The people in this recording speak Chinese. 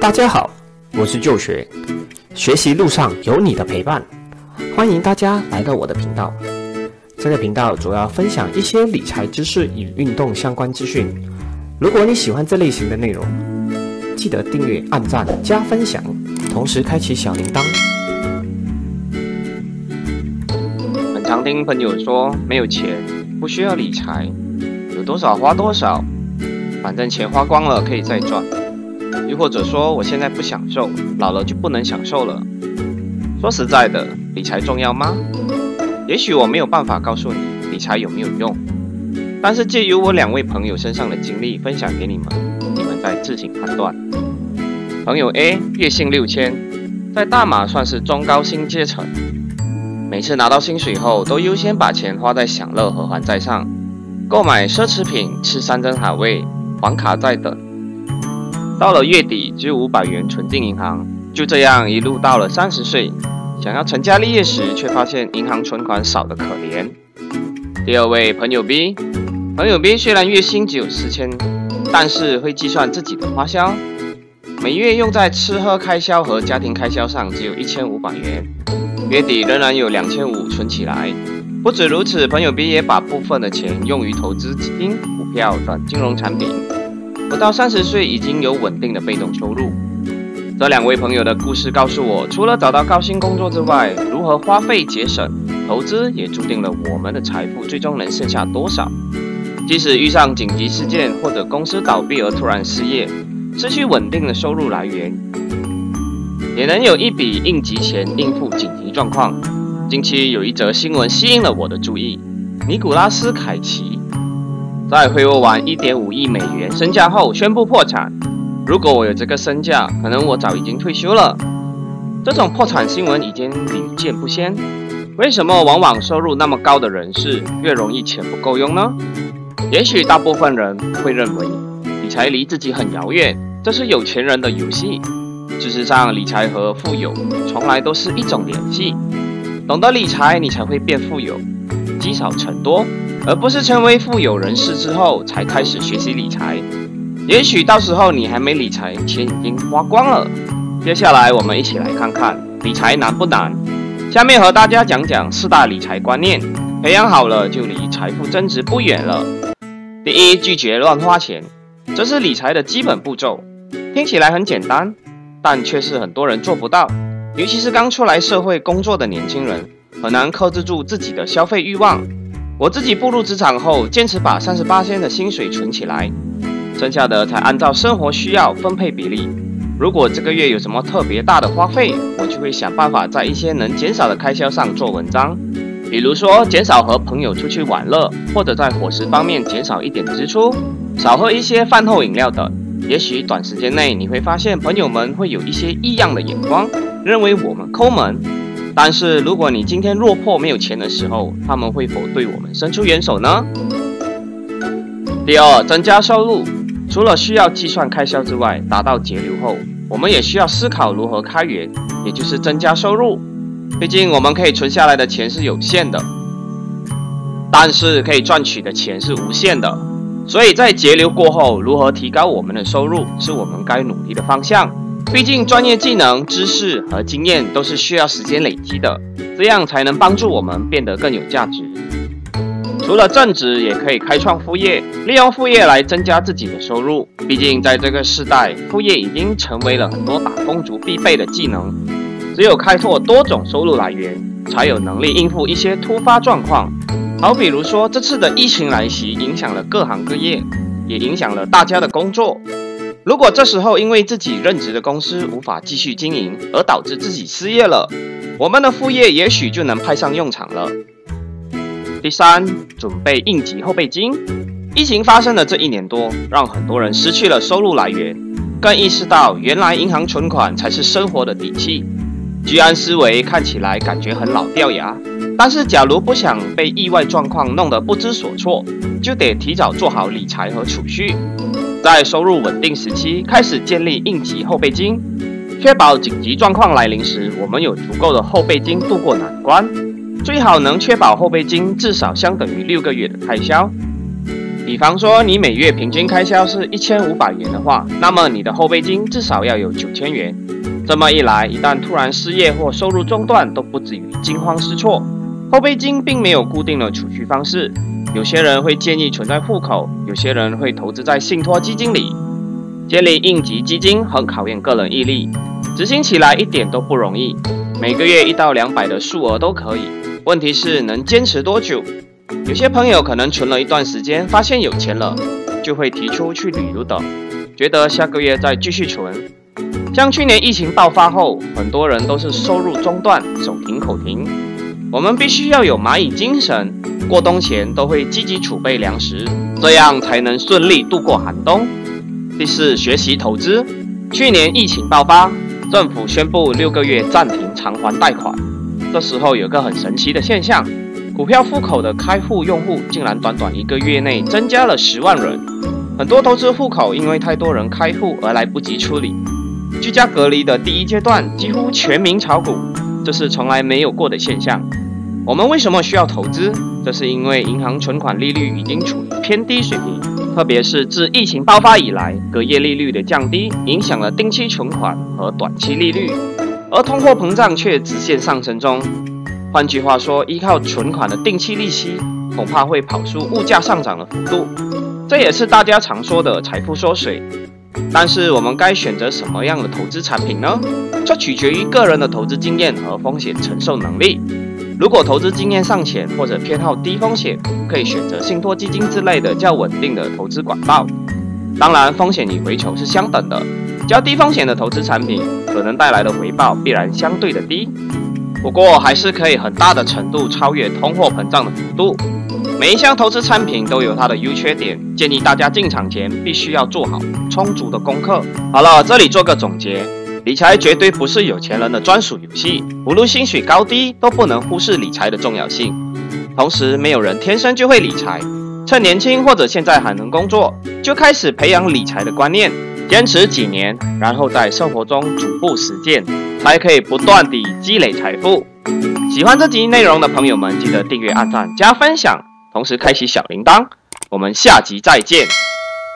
大家好，我是旧学，学习路上有你的陪伴，欢迎大家来到我的频道。这个频道主要分享一些理财知识与运动相关资讯。如果你喜欢这类型的内容，记得订阅、按赞、加分享，同时开启小铃铛。很常听朋友说，没有钱不需要理财，有多少花多少，反正钱花光了可以再赚。又或者说，我现在不享受，老了就不能享受了。说实在的，理财重要吗？也许我没有办法告诉你理财有没有用，但是借由我两位朋友身上的经历分享给你们，你们再自行判断。朋友 A 月薪六千，在大马算是中高薪阶层，每次拿到薪水后，都优先把钱花在享乐和还债上，购买奢侈品、吃山珍海味、还卡债等。到了月底，只有五百元存进银行，就这样一路到了三十岁，想要成家立业时，却发现银行存款少得可怜。第二位朋友 B，朋友 B 虽然月薪只有四千，但是会计算自己的花销，每月用在吃喝开销和家庭开销上只有一千五百元，月底仍然有两千五存起来。不止如此，朋友 B 也把部分的钱用于投资基金、股票等金融产品。不到三十岁，已经有稳定的被动收入。这两位朋友的故事告诉我，除了找到高薪工作之外，如何花费节省、投资，也注定了我们的财富最终能剩下多少。即使遇上紧急事件或者公司倒闭而突然失业，失去稳定的收入来源，也能有一笔应急钱应付紧急状况。近期有一则新闻吸引了我的注意：尼古拉斯·凯奇。在挥霍完一点五亿美元身价后宣布破产。如果我有这个身价，可能我早已经退休了。这种破产新闻已经屡见不鲜。为什么往往收入那么高的人士越容易钱不够用呢？也许大部分人会认为理财离自己很遥远，这是有钱人的游戏。事实上，理财和富有从来都是一种联系。懂得理财，你才会变富有，积少成多。而不是成为富有人士之后才开始学习理财，也许到时候你还没理财，钱已经花光了。接下来我们一起来看看理财难不难？下面和大家讲讲四大理财观念，培养好了就离财富增值不远了。第一，拒绝乱花钱，这是理财的基本步骤。听起来很简单，但却是很多人做不到，尤其是刚出来社会工作的年轻人，很难克制住自己的消费欲望。我自己步入职场后，坚持把三十八千的薪水存起来，剩下的才按照生活需要分配比例。如果这个月有什么特别大的花费，我就会想办法在一些能减少的开销上做文章，比如说减少和朋友出去玩乐，或者在伙食方面减少一点支出，少喝一些饭后饮料等。也许短时间内你会发现朋友们会有一些异样的眼光，认为我们抠门。但是，如果你今天落魄没有钱的时候，他们会否对我们伸出援手呢？第二，增加收入，除了需要计算开销之外，达到节流后，我们也需要思考如何开源，也就是增加收入。毕竟，我们可以存下来的钱是有限的，但是可以赚取的钱是无限的。所以在节流过后，如何提高我们的收入，是我们该努力的方向。毕竟，专业技能、知识和经验都是需要时间累积的，这样才能帮助我们变得更有价值。除了正职，也可以开创副业，利用副业来增加自己的收入。毕竟，在这个时代，副业已经成为了很多打工族必备的技能。只有开拓多种收入来源，才有能力应付一些突发状况。好，比如说这次的疫情来袭，影响了各行各业，也影响了大家的工作。如果这时候因为自己任职的公司无法继续经营，而导致自己失业了，我们的副业也许就能派上用场了。第三，准备应急后备金。疫情发生的这一年多，让很多人失去了收入来源，更意识到原来银行存款才是生活的底气。居安思危看起来感觉很老掉牙，但是假如不想被意外状况弄得不知所措，就得提早做好理财和储蓄。在收入稳定时期，开始建立应急后备金，确保紧急状况来临时，我们有足够的后备金度过难关。最好能确保后备金至少相等于六个月的开销。比方说，你每月平均开销是一千五百元的话，那么你的后备金至少要有九千元。这么一来，一旦突然失业或收入中断，都不至于惊慌失措。后备金并没有固定的储蓄方式，有些人会建议存在户口，有些人会投资在信托基金里。建立应急基金很考验个人毅力，执行起来一点都不容易。每个月一到两百的数额都可以，问题是能坚持多久？有些朋友可能存了一段时间，发现有钱了，就会提出去旅游等，觉得下个月再继续存。像去年疫情爆发后，很多人都是收入中断，手停口停。我们必须要有蚂蚁精神，过冬前都会积极储备粮食，这样才能顺利度过寒冬。第四，学习投资。去年疫情爆发，政府宣布六个月暂停偿还贷款。这时候有个很神奇的现象。股票户口的开户用户竟然短短一个月内增加了十万人，很多投资户口因为太多人开户而来不及处理。居家隔离的第一阶段几乎全民炒股，这是从来没有过的现象。我们为什么需要投资？这是因为银行存款利率已经处于偏低水平，特别是自疫情爆发以来，隔夜利率的降低影响了定期存款和短期利率，而通货膨胀却直线上升中。换句话说，依靠存款的定期利息恐怕会跑输物价上涨的幅度，这也是大家常说的财富缩水。但是，我们该选择什么样的投资产品呢？这取决于个人的投资经验和风险承受能力。如果投资经验尚浅或者偏好低风险，可以选择信托基金之类的较稳定的投资管道。当然，风险与回酬是相等的，较低风险的投资产品可能带来的回报必然相对的低。不过还是可以很大的程度超越通货膨胀的幅度。每一项投资产品都有它的优缺点，建议大家进场前必须要做好充足的功课。好了，这里做个总结：理财绝对不是有钱人的专属游戏，无论薪水高低都不能忽视理财的重要性。同时，没有人天生就会理财，趁年轻或者现在还能工作，就开始培养理财的观念，坚持几年，然后在生活中逐步实践。才可以不断地积累财富。喜欢这集内容的朋友们，记得订阅、按赞、加分享，同时开启小铃铛。我们下集再见。